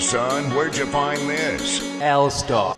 son. Where'd you find this? L Star.